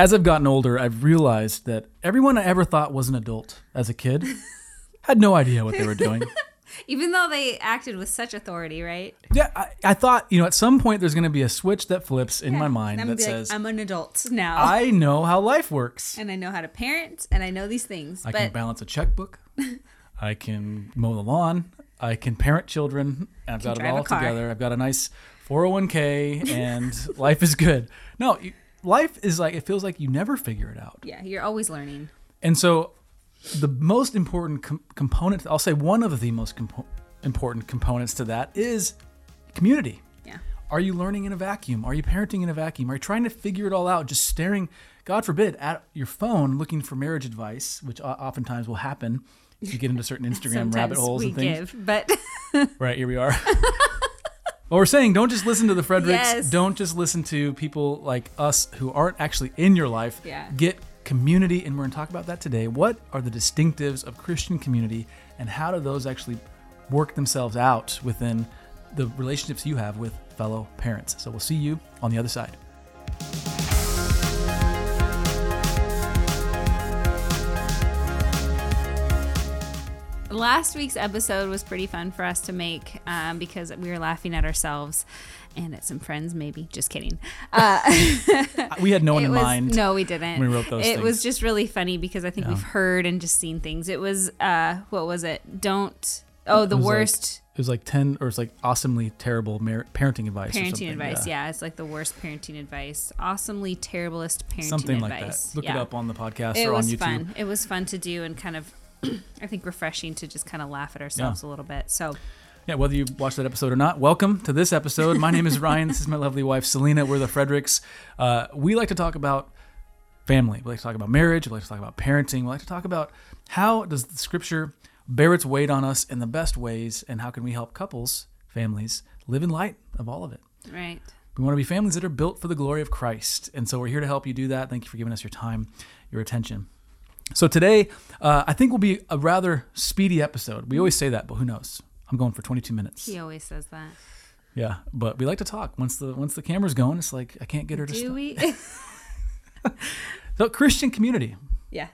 As I've gotten older, I've realized that everyone I ever thought was an adult as a kid had no idea what they were doing. Even though they acted with such authority, right? Yeah, I, I thought, you know, at some point there's going to be a switch that flips in my mind I'm that gonna be like, says, I'm an adult now. I know how life works. and I know how to parent and I know these things. I but can balance a checkbook. I can mow the lawn. I can parent children. And I've got it drive a all car. together. I've got a nice 401k and life is good. No, you, life is like, it feels like you never figure it out. yeah, you're always learning. And so the most important com- component, I'll say one of the most compo- important components to that is community. Yeah. Are you learning in a vacuum? Are you parenting in a vacuum? Are you trying to figure it all out, just staring, God forbid, at your phone looking for marriage advice, which oftentimes will happen if you get into certain Instagram rabbit holes we and things. give, but Right, here we are. well, we're saying don't just listen to the Fredericks. Yes. Don't just listen to people like us who aren't actually in your life. Yeah. Get community, and we're going to talk about that today. What are the distinctives of Christian community, and how do those actually work themselves out within the relationships you have with fellow parents? So we'll see you on the other side. Last week's episode was pretty fun for us to make um, because we were laughing at ourselves and at some friends, maybe. Just kidding. Uh, We had no one in was, mind. No, we didn't. we wrote those it was just really funny because I think Yeah. we've heard and just seen things. It was, uh, what was it? Don't. Oh, the was like- worst It was like ten, or it's like awesomely terrible mar- parenting advice. parenting something. advice. Yeah. it's like the worst parenting advice. Awesomely terriblest parenting something like that. Look yeah. it up on the podcast It or on was YouTube. fun. It was fun to do and kind of, I think, refreshing to just kind of laugh at ourselves a little bit. So, Yeah, whether you watched that episode or not, welcome to this episode. My name is Ryan. This is my lovely wife, Selena. We're the Fredericks. Uh, we like to talk about family. We like to talk about marriage. We like to talk about parenting. We like to talk about how does the scripture bear its weight on us in the best ways, and how can we help couples, families, live in light of all of it. right. We want to be families that are built for the glory of Christ. And so we're here to help you do that. Thank you for giving us your time, your attention. So today, uh, I think will be a rather speedy episode. We always say that, but who knows? I'm going for 22 minutes. He always says that. Yeah, but we like to talk. Once the once the camera's going, it's like I can't get her to Do stop. we? So Christian community. yeah.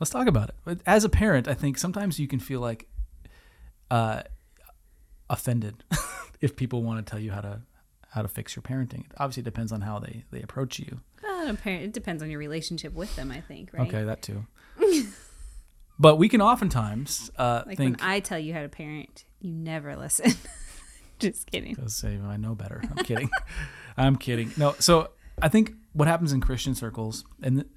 Let's talk about it. But As a parent, I think sometimes you can feel like uh, offended if people want to tell you how to how to fix your parenting. It obviously depends on how they they approach you. Apparent- it depends on your relationship with them, I think, right? Okay, that too. but we can oftentimes uh, Like think when I tell you how to parent, you never listen. Just kidding. Because say I know better. I'm kidding. I'm kidding. No, so I think what happens in Christian circles, and th-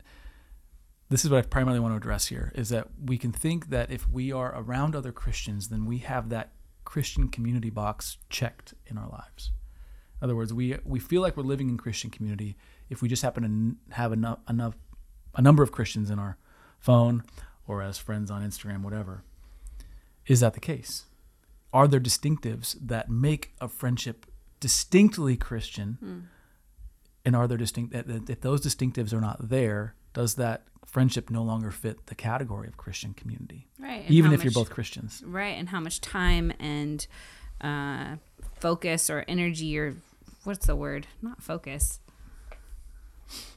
this is what I primarily want to address here, is that we can think that if we are around other Christians, then we have that Christian community box checked in our lives. In other words, we we feel like we're living in Christian community if we just happen to have enough enough a number of Christians in our phone or as friends on Instagram, whatever. Is that the case? Are there distinctives that make a friendship distinctly Christian? And are there distinct that if those distinctives are not there, does that friendship no longer fit the category of Christian community? Right. Even if you're both Christians. Right. And how much time and uh, focus or energy or what's the word? Not focus.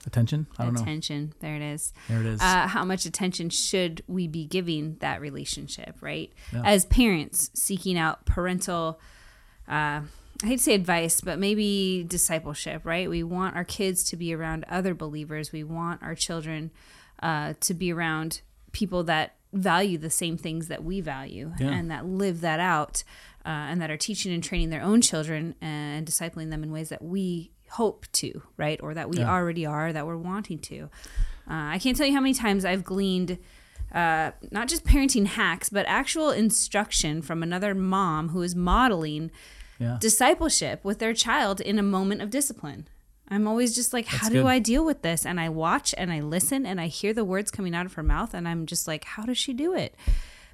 Attention? I don't know. attention. There it is. There it is. uh, how much attention should we be giving that relationship, right? Yeah. As parents seeking out parental, uh, I hate to say advice, but maybe discipleship, right? We want our kids to be around other believers. We want our children uh, to be around people that value the same things that we value Yeah. and that live that out uh, and that are teaching and training their own children and discipling them in ways that we hope to, right? Or that we Yeah. already are, that we're wanting to. Uh, I can't tell you how many times I've gleaned uh, not just parenting hacks, but actual instruction from another mom who is modeling yeah. discipleship with their child in a moment of discipline. I'm always just like, how That's do good. I deal with this? And I watch and I listen and I hear the words coming out of her mouth, and I'm just like, how does she do it?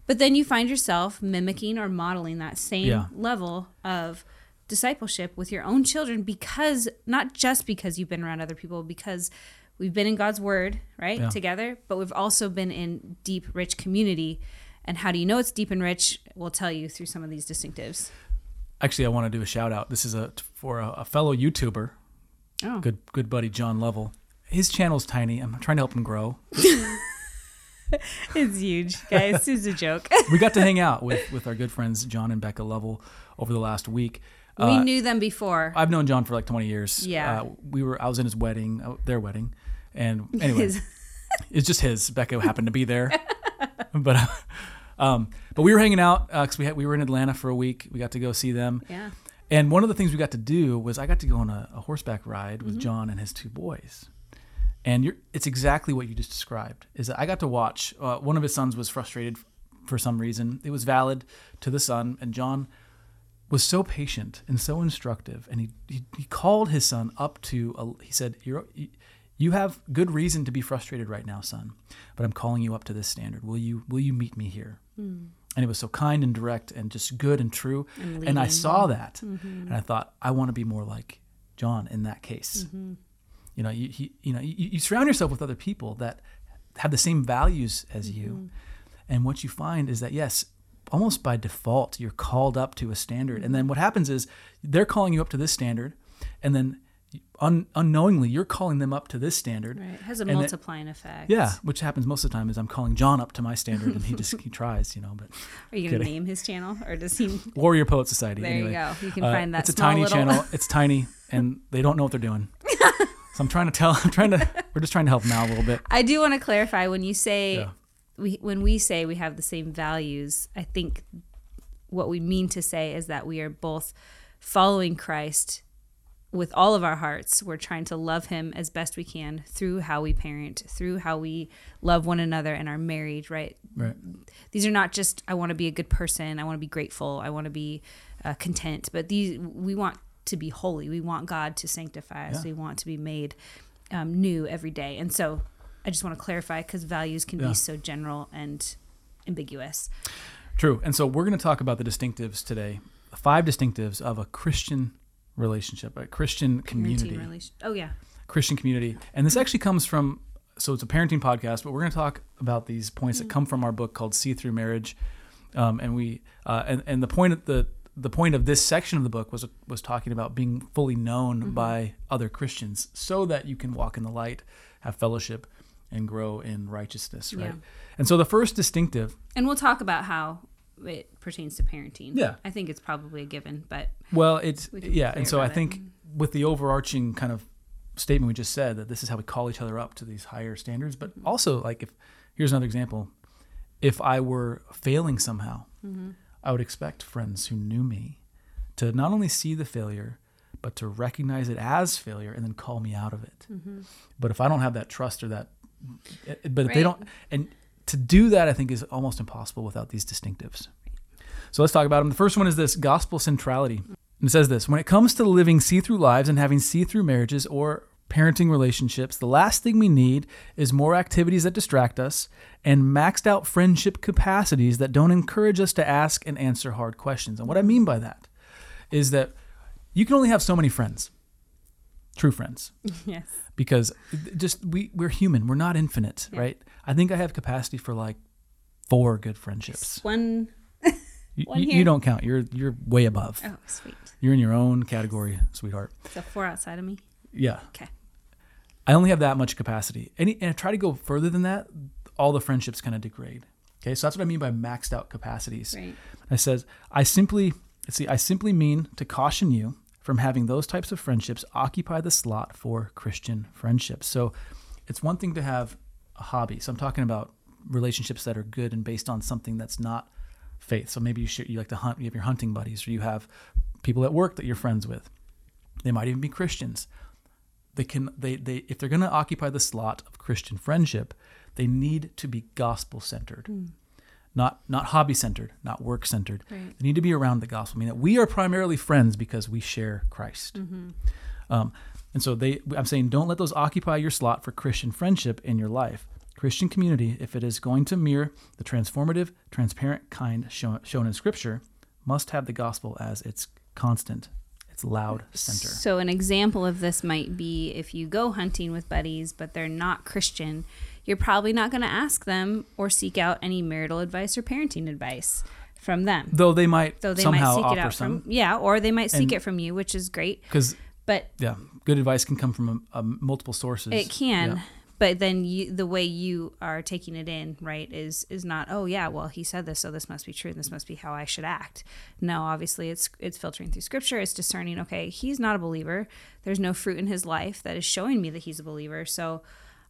But then you find yourself mimicking or modeling that same Yeah. level of discipleship with your own children because not just because you've been around other people, because we've been in God's word, right? Yeah. Together, but we've also been in deep, rich community. And how do you know it's deep and rich? We'll tell you through some of these distinctives. Actually, I want to do a shout out. This is a for a, a fellow YouTuber, Oh. good good buddy John Lovell. his channel's tiny. I'm trying to help him grow. It's huge, guys. It's a joke. We got to hang out with with our good friends John and Becca Lovell over the last week. we Uh, knew them before. I've known John for like 20 years. Yeah. Uh, we were. I was in his wedding, uh, their wedding, and anyway, it's just his. Becca happened to be there, but uh, um, but we were hanging out because we had we were in Atlanta for a week. We got to go see them, yeah. and one of the things we got to do was I got to go on a, a horseback ride Mm-hmm. with John and his two boys. And you're, it's exactly what you just described. Is that I got to watch. Uh, one of his sons was frustrated for some reason. It was valid to the son, and John was so patient and so instructive. And he he, he called his son up to. A, he said, "You're you- you have good reason to be frustrated right now, son, but I'm calling you up to this standard. Will you will you meet me here?" Hmm. And it was so kind and direct and just good and true. And And, I saw that, mm-hmm. and I thought, I want to be more like John in that case. Mm-hmm. You know, you, he, you know, you, you surround yourself with other people that have the same values as you, and what you find is that yes, almost by default, you're called up to a standard, and then what happens is they're calling you up to this standard, and then un, unknowingly you're calling them up to this standard. Right. It has a it- multiplying effect. Yeah, which happens most of the time is I'm calling John up to my standard, and he just he tries, you know. But Are you going to Kidding. name his channel or does he? Warrior Poet Society. There anyway. you go. You can Uh, find that it's a tiny little. channel. It's tiny, and they don't know what they're doing. So I'm trying to tell. I'm trying to. We're just trying to help them out a little bit. I do want to clarify when you say Yeah. we when we say we have the same values, I think what we mean to say is that we are both following Christ with all of our hearts. We're trying to love him as best we can through how we parent, through how we love one another and are married, right? Right. These are not just I want to be a good person, I want to be grateful, I want to be uh, content, but these we want to be holy. We want God to sanctify us. Yeah. We want to be made um, new every day. And so I just want to clarify because values can Yeah. be so general and ambiguous. True. And so we're going to talk about the distinctives today. Five distinctives of a Christian relationship, a Christian community. Relation- Oh yeah, Christian community. And this actually comes from, so it's a parenting podcast, but we're going to talk about these points that come from our book called See Through Marriage. Um, and we, uh, and, and the point of the, the point of this section of the book was, was talking about being fully known by other Christians so that you can walk in the light, have fellowship and grow in righteousness. Right. Yeah. And so the first distinctive, and we'll talk about how it pertains to parenting. Yeah. I think it's probably a given, but well, it's, We yeah. And so I about it. think with the overarching kind of statement we just said that this is how we call each other up to these higher standards, but Mm-hmm. also like if, here's another example. If I were failing somehow, Mm-hmm. I would expect friends who knew me to not only see the failure, but to recognize it as failure and then call me out of it. But if I don't have that trust or that, but if they Mm-hmm. Don't, and to do that, I think is almost impossible without these distinctives. So let's talk about them. The first one is this gospel centrality. And it says this When it comes to living see through lives and having see through marriages or parenting relationships, the last thing we need is more activities that distract us and maxed out friendship capacities that don't encourage us to ask and answer hard questions. And what I mean by that is that you can only have so many friends, true friends yes. because just we we're human we're not infinite Yeah. right i think i have capacity for like four good friendships One you, One you- you don't count you're you're way above oh sweet. you're in your own category sweetheart So four outside of me. yeah Okay. I only have that much capacity Any, and i try to go further than that all the friendships kind of degrade okay so that's what i mean by maxed out capacities Right. I says, I simply see, I simply mean to caution you from having those types of friendships occupy the slot for Christian friendships. So it's one thing to have a hobby. So I'm talking about relationships that are good and based on something that's not faith. So maybe you should, you like to hunt, you have your hunting buddies, or you have people at work that you're friends with. They might even be Christians. They can they they if they're going to occupy the slot of Christian friendship, they need to be gospel centered not not hobby centered, not work centered. Right. They need to be around the gospel. I mean that we are primarily friends because we share Christ. Um, and so they, I'm saying, don't let those occupy your slot for Christian friendship in your life. Christian community, if it is going to mirror the transformative, transparent kind shown, shown in Scripture, must have the gospel as its constant, its loud center. So an example of this might be if you go hunting with buddies, but they're not Christian, you're probably not going to ask them or seek out any marital advice or parenting advice from them. Though they might Though they somehow might seek offer it out some, from yeah, or they might seek And- it from you, which is great. because But Yeah, good advice can come from a, a multiple sources. it can. Yeah. But then you, the way you are taking it in, right, is is not. Oh yeah, well he said this, so this must be true. and This must be how I should act. No, obviously it's it's filtering through scripture. It's discerning. Okay, he's not a believer. There's no fruit in his life that is showing me that he's a believer. So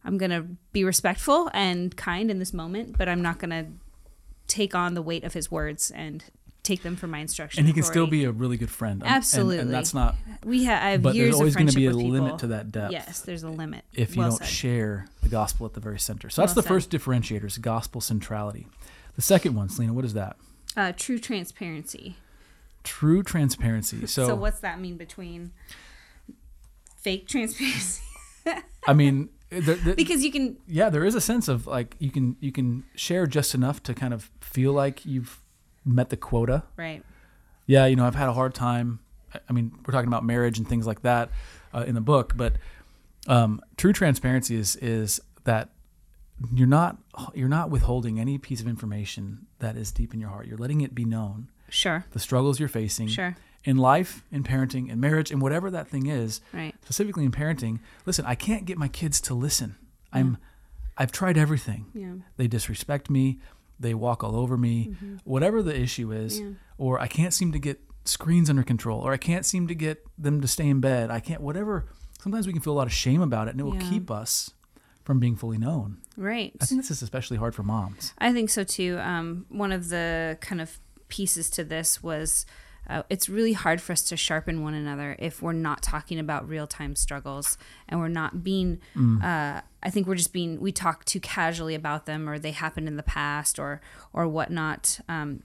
I'm gonna be respectful and kind in this moment, but I'm not gonna take on the weight of his words and take them for my instruction. and he can still be a really good friend. And- and- Absolutely. and, that's not. We have I have But years there's always going to be a limit to that depth. Yes, there's a limit. if you Well don't said. share the gospel at the very center. So that's Well the first differentiator, is gospel centrality. The second one, Selena, what is that? uh, true transparency. True transparency. So, So, what's that mean between fake transparency? I mean, there, there- because you can yeah, there is a sense of like you can you can share just enough to kind of feel like you've met the quota. right. Yeah, you know, I've had a hard time. I- mean, we're talking about marriage and things like that uh, in the book, but um, true transparency is is that you're not you're not withholding any piece of information that is deep in your heart. You're letting it be known Sure. the struggles you're facing Sure. in life, in parenting, in marriage, and whatever that thing is. Right. Specifically in parenting, listen, I can't get my kids to listen. I'm I've tried everything. Yeah. They disrespect me. They walk all over me. Whatever the issue is, Yeah. or I can't seem to get screens under control, or I can't seem to get them to stay in bed. I can't, whatever. Sometimes we can feel a lot of shame about it, and it will keep us from being fully known. Right. I think this is especially hard for moms. I think so too. Um, one of the kind of pieces to this was uh, it's really hard for us to sharpen one another if we're not talking about real time struggles and we're not being. Uh, I think we're just being we talk too casually about them or they happened in the past or or whatnot. Um,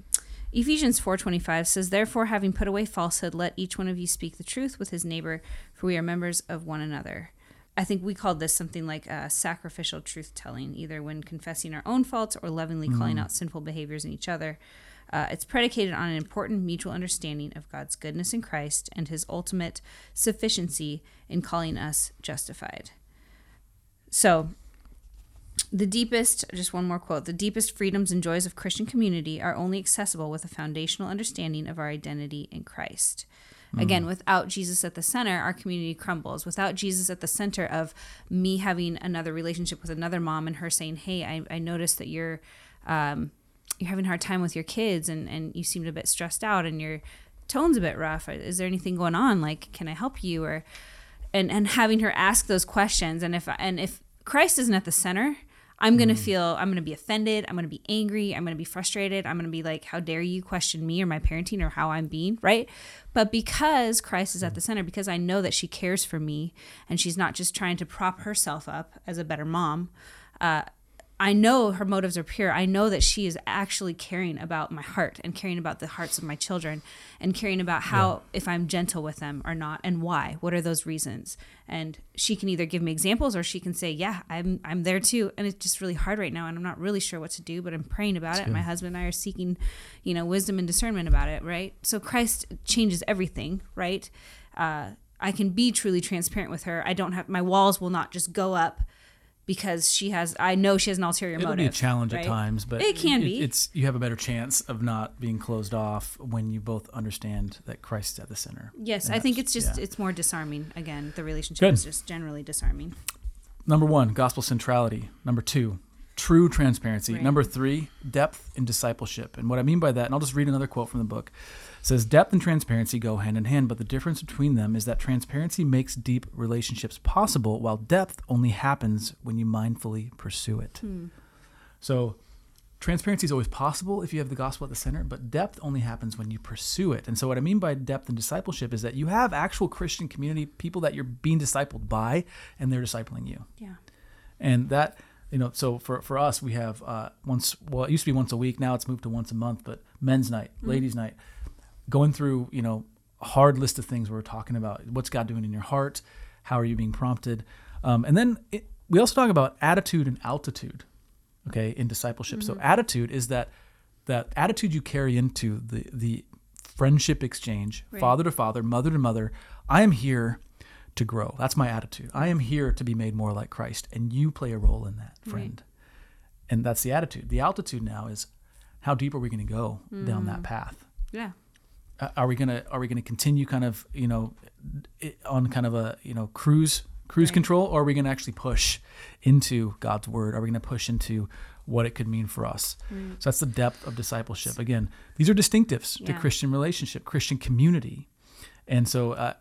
Ephesians 4:25 says therefore having put away falsehood let each one of you speak the truth with his neighbor for we are members of one another. I think we called this something like uh, sacrificial truth telling, either when confessing our own faults or lovingly calling out sinful behaviors in each other. Uh, it's predicated on an important mutual understanding of God's goodness in Christ and his ultimate sufficiency in calling us justified. So, the deepest, just one more quote the deepest freedoms and joys of Christian community are only accessible with a foundational understanding of our identity in Christ. Again, without Jesus at the center, our community crumbles. Without Jesus at the center of me having another relationship with another mom and her saying, Hey, I, I noticed that you're um, you're having a hard time with your kids and, and you seemed a bit stressed out and your tone's a bit rough. Is there anything going on? Like, can I help you? Or and and having her ask those questions and if and if Christ isn't at the center, I'm going to feel I'm going to be offended, I'm going to be angry, I'm going to be frustrated, I'm going to be like how dare you question me or my parenting or how I'm being, right? But because Christ is at the center, because I know that she cares for me and she's not just trying to prop herself up as a better mom, uh I know her motives are pure. I know that she is actually caring about my heart and caring about the hearts of my children and caring about how if I'm gentle with them or not and why. What are those reasons? And she can either give me examples or she can say, "Yeah, I'm I'm there too." And it's just really hard right now and I'm not really sure what to do, but I'm praying about it. My husband and I are seeking, you know, wisdom and discernment about it, right? So Christ changes everything, right? Uh I can be truly transparent with her. I don't have my walls will not just go up because she has I know she has an ulterior motive. It'll motive. be a challenge right? at times, but It can be. It's you have a better chance of not being closed off when you both understand that Christ is at the center. Yes, I think it's just yeah. it's more disarming. Again, the relationship Good. is just generally disarming. Number one, gospel centrality. Number two, true transparency. Right. Number three, depth in discipleship. And what I mean by that, and I'll just read another quote from the book, says depth and transparency go hand in hand, but the difference between them is that transparency makes deep relationships possible, while depth only happens when you mindfully pursue it. Hmm. So transparency is always possible if you have the gospel at the center, but depth only happens when you pursue it. And so, what I mean by depth and discipleship is that you have actual Christian community, people that you're being discipled by, and they're discipling you Yeah. and that you know so for for us we have uh once well it used to be once a week. Now it's moved to once a month but men's night ladies night. Going through you know a hard list of things we're talking about. What's god doing in your heart? How are you being prompted? Um, and then it, we also talk about attitude and altitude okay in discipleship. So attitude is that that attitude you carry into the the friendship exchange Right. father to father mother to mother. I am here to grow that's my attitude i am here to be made more like christ and you play a role in that friend and that's the attitude the altitude now is how deep are we going to go down that path Yeah. Uh, Are we gonna Are we gonna continue kind of you know on kind of a you know cruise cruise Right. control, or are we gonna actually push into God's word? Are we gonna push into what it could mean for us? So that's the depth of discipleship. Again, these are distinctives to Christian relationship, Christian community, and so uh,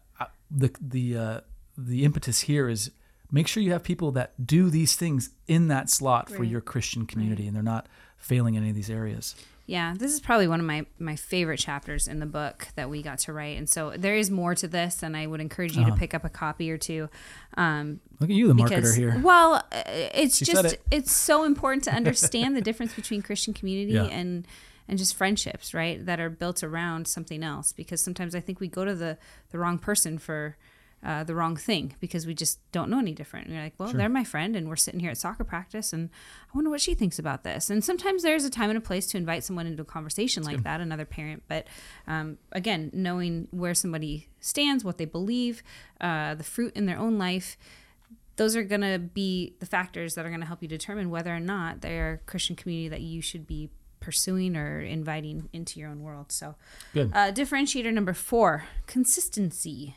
the the uh, the impetus here is make sure you have people that do these things in that slot for your Christian community, and they're not failing in any of these areas. Yeah, this is probably one of my my favorite chapters in the book that we got to write, and so there is more to this, and I would encourage you Uh-huh. to pick up a copy or two. Um, Look at you, the marketer here. Well, uh, it's She just it. it's so important to understand the difference between Christian community Yeah. and and just friendships, right? That are built around something else. Because sometimes I think we go to the the wrong person for. Uh, the wrong thing because we just don't know any different. We're like, well, Sure. they're my friend, and we're sitting here at soccer practice, and I wonder what she thinks about this. And sometimes there's a time and a place to invite someone into a conversation like that, another parent. But um, again, knowing where somebody stands, what they believe, uh, the fruit in their own life, those are going to be the factors that are going to help you determine whether or not they're a Christian community that you should be pursuing or inviting into your own world. So, Good. uh, differentiator number four consistency.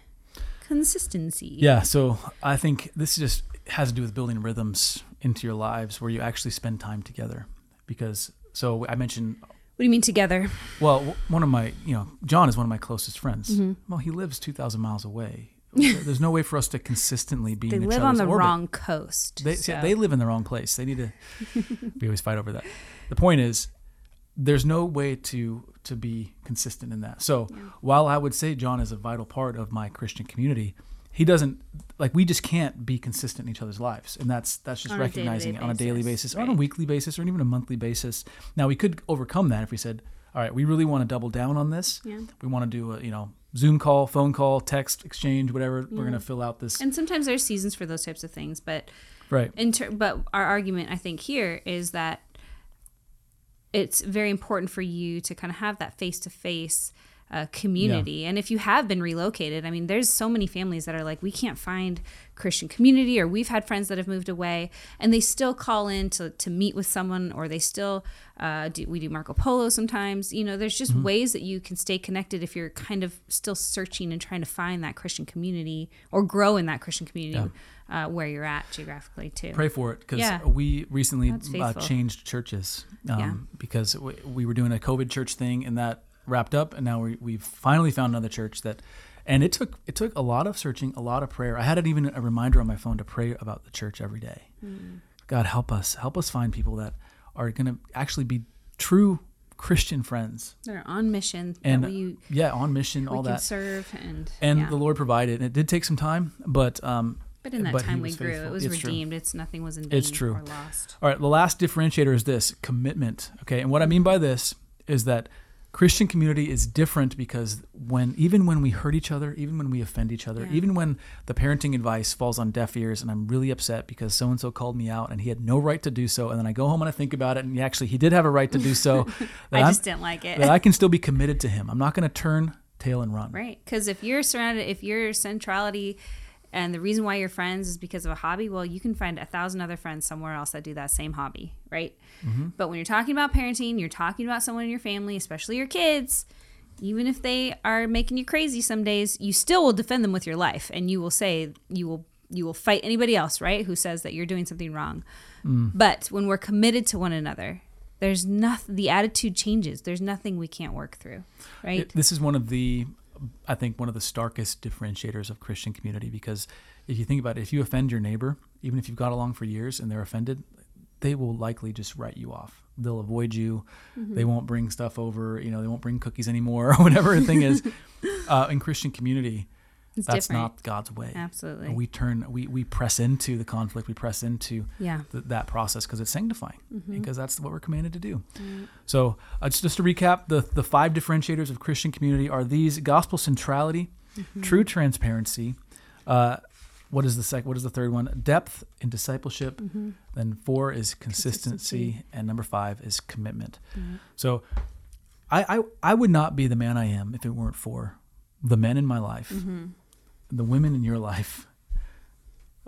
Consistency. Yeah, so I think this just has to do with building rhythms into your lives where you actually spend time together. Because so I mentioned, What do you mean together? well, one of my, you know, John is one of my closest friends. Mm-hmm. Well, he lives two thousand miles away. There's no way for us to consistently be. They in each live on the orbit. wrong coast. They, so- yeah, they live in the wrong place. They need to. we always fight over that. The point is, there's no way to to be consistent in that. So while I would say John is a vital part of my Christian community, he doesn't like we just can't be consistent in each other's lives, and that's that's just On recognizing it on a daily basis, or on a weekly basis, or even a monthly basis. Now we could overcome that if we said, all right, we really want to double down on this. Yeah. We want to do a you know Zoom call, phone call, text exchange, whatever. We're gonna fill out this And sometimes there's seasons for those types of things, but right. in ter- but our argument I think here is that it's very important for you to kind of have that face to face community. And if you have been relocated, I mean, there's so many families that are like, we can't find Christian community, or we've had friends that have moved away, and they still call in to, to meet with someone, or they still uh, do. We do Marco Polo sometimes. You know, there's just Mm-hmm. ways that you can stay connected if you're kind of still searching and trying to find that Christian community or grow in that Christian community uh, where you're at geographically too. pray for it because Yeah. we recently uh, changed churches um, Yeah. because we, we were doing a COVID church thing and that wrapped up and now we, we've finally found another church that and it took it took a lot of searching a lot of prayer I had it even a reminder on my phone to pray about the church every day Mm. God help us help us find people that are going to actually be true Christian friends They're on mission and we, yeah on mission all can that serve and and yeah. the Lord provided and it did take some time but um but in that but time we grew. faithful. It was It's true. redeemed. It's nothing was in vain It's true. or lost. All right, the last differentiator is this commitment. Okay, and what I mean by this is that Christian community is different because when even when we hurt each other, even when we offend each other, Yeah. even when the parenting advice falls on deaf ears and I'm really upset because so and so called me out and he had no right to do so, and then I go home and I think about it and actually he did have a right to do so, I I'm- just didn't like it. that I can still be committed to him. I'm not going to turn tail and run. Right. Because if you're surrounded, if your centrality and the reason why you're friends is because of a hobby, well, you can find a thousand other friends somewhere else that do that same hobby, right? Mm-hmm. But when you're talking about parenting, you're talking about someone in your family, especially your kids, even if they are making you crazy some days, you still will defend them with your life and you will say, you will. You will fight anybody else, right? Who says that you're doing something wrong. Mm. But when we're committed to one another, there's nothing. The attitude changes. There's nothing we can't work through, right? It- this is one of the, I think, one of the starkest differentiators of Christian community because if you think about it, if you offend your neighbor, even if you've got along for years and they're offended, they will likely just write you off. They'll avoid you. Mm-hmm. They won't bring stuff over. You know, they won't bring cookies anymore or whatever the thing is. Uh, in Christian community, It's that's different. not God's way. Absolutely. We turn, we, we press into the conflict. We press into yeah. th- that process because it's sanctifying Mm-hmm. because that's what we're commanded to do. So uh, just, just to recap, the, the five differentiators of Christian community are these: gospel centrality, Mm-hmm. true transparency. Uh, what is the sec? What is the third one? Depth in discipleship. Mm-hmm. Then four is consistency, Consistency. and number five is commitment. So I, I I would not be the man I am if it weren't for the men in my life, Mm-hmm. The women in your life.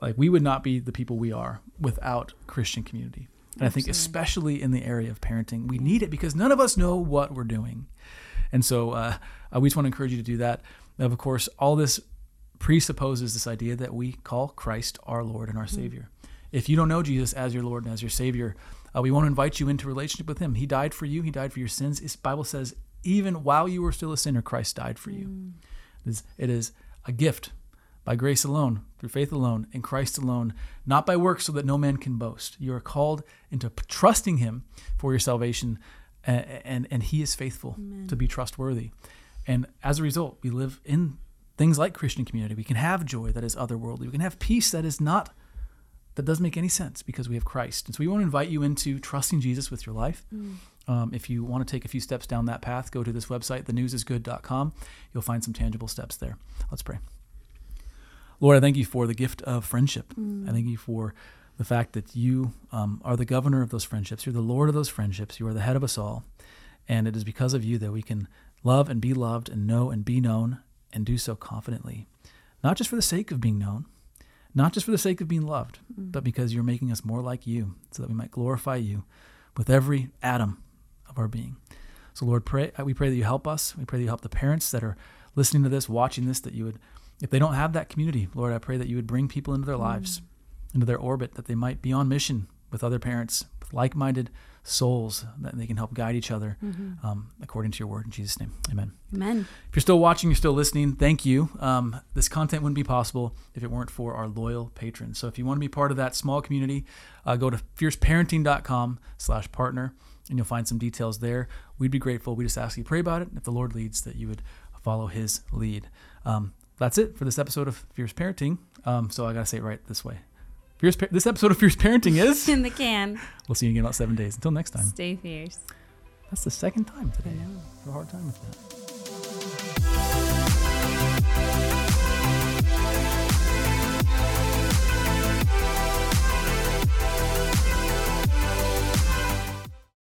Like we would not be the people we are without Christian community. And I think especially in the area of parenting, we need it because none of us know what we're doing. And so uh, uh, we just want to encourage you to do that. Now, Of course, all this presupposes this idea that we call Christ our Lord and our Savior. If you don't know Jesus as your Lord and as your Savior, uh, we want to invite you into relationship with Him. He died for you. He died for your sins. His Bible says, even while you were still a sinner, Christ died for you. It is, it is a gift by grace alone, through faith alone, in Christ alone, not by works, so that no man can boast. You are called into trusting Him for your salvation, and and, and He is faithful to be trustworthy. And as a result, we live in things like Christian community. We can have joy that is otherworldly. We can have peace that is not that doesn't make any sense because we have Christ. And so we want to invite you into trusting Jesus with your life. Mm. Um, if you want to take a few steps down that path, go to this website, thenewsisgood.com. You'll find some tangible steps there. Let's pray. Lord, I thank you for the gift of friendship. I thank you for the fact that you um, are the governor of those friendships. You're the Lord of those friendships. You are the head of us all. And it is because of you that we can love and be loved and know and be known and do so confidently, not just for the sake of being known, not just for the sake of being loved, but because you're making us more like you so that we might glorify you with every atom of our being. So, Lord, pray, we pray that you help us. We pray that you help the parents that are listening to this, watching this, that you would, if they don't have that community, Lord, I pray that you would bring people into their lives, into their orbit, that they might be on mission with other parents, with like minded souls, that they can help guide each other um, according to your word. In Jesus' name, amen. Amen. If you're still watching, you're still listening, thank you. Um, this content wouldn't be possible if it weren't for our loyal patrons. So if you want to be part of that small community, uh, go to fierceparenting.com slash partner and you'll find some details there. We'd be grateful. We just ask you to pray about it. If the Lord leads, that you would follow his lead. Um, that's it for this episode of Fierce Parenting. Um, so I got to say it right this way. Fierce, pa- this episode of Fierce Parenting is. In the can. we'll see you again in about seven days. Until next time. Stay fierce. That's the second time today. I know. I have a hard time with that.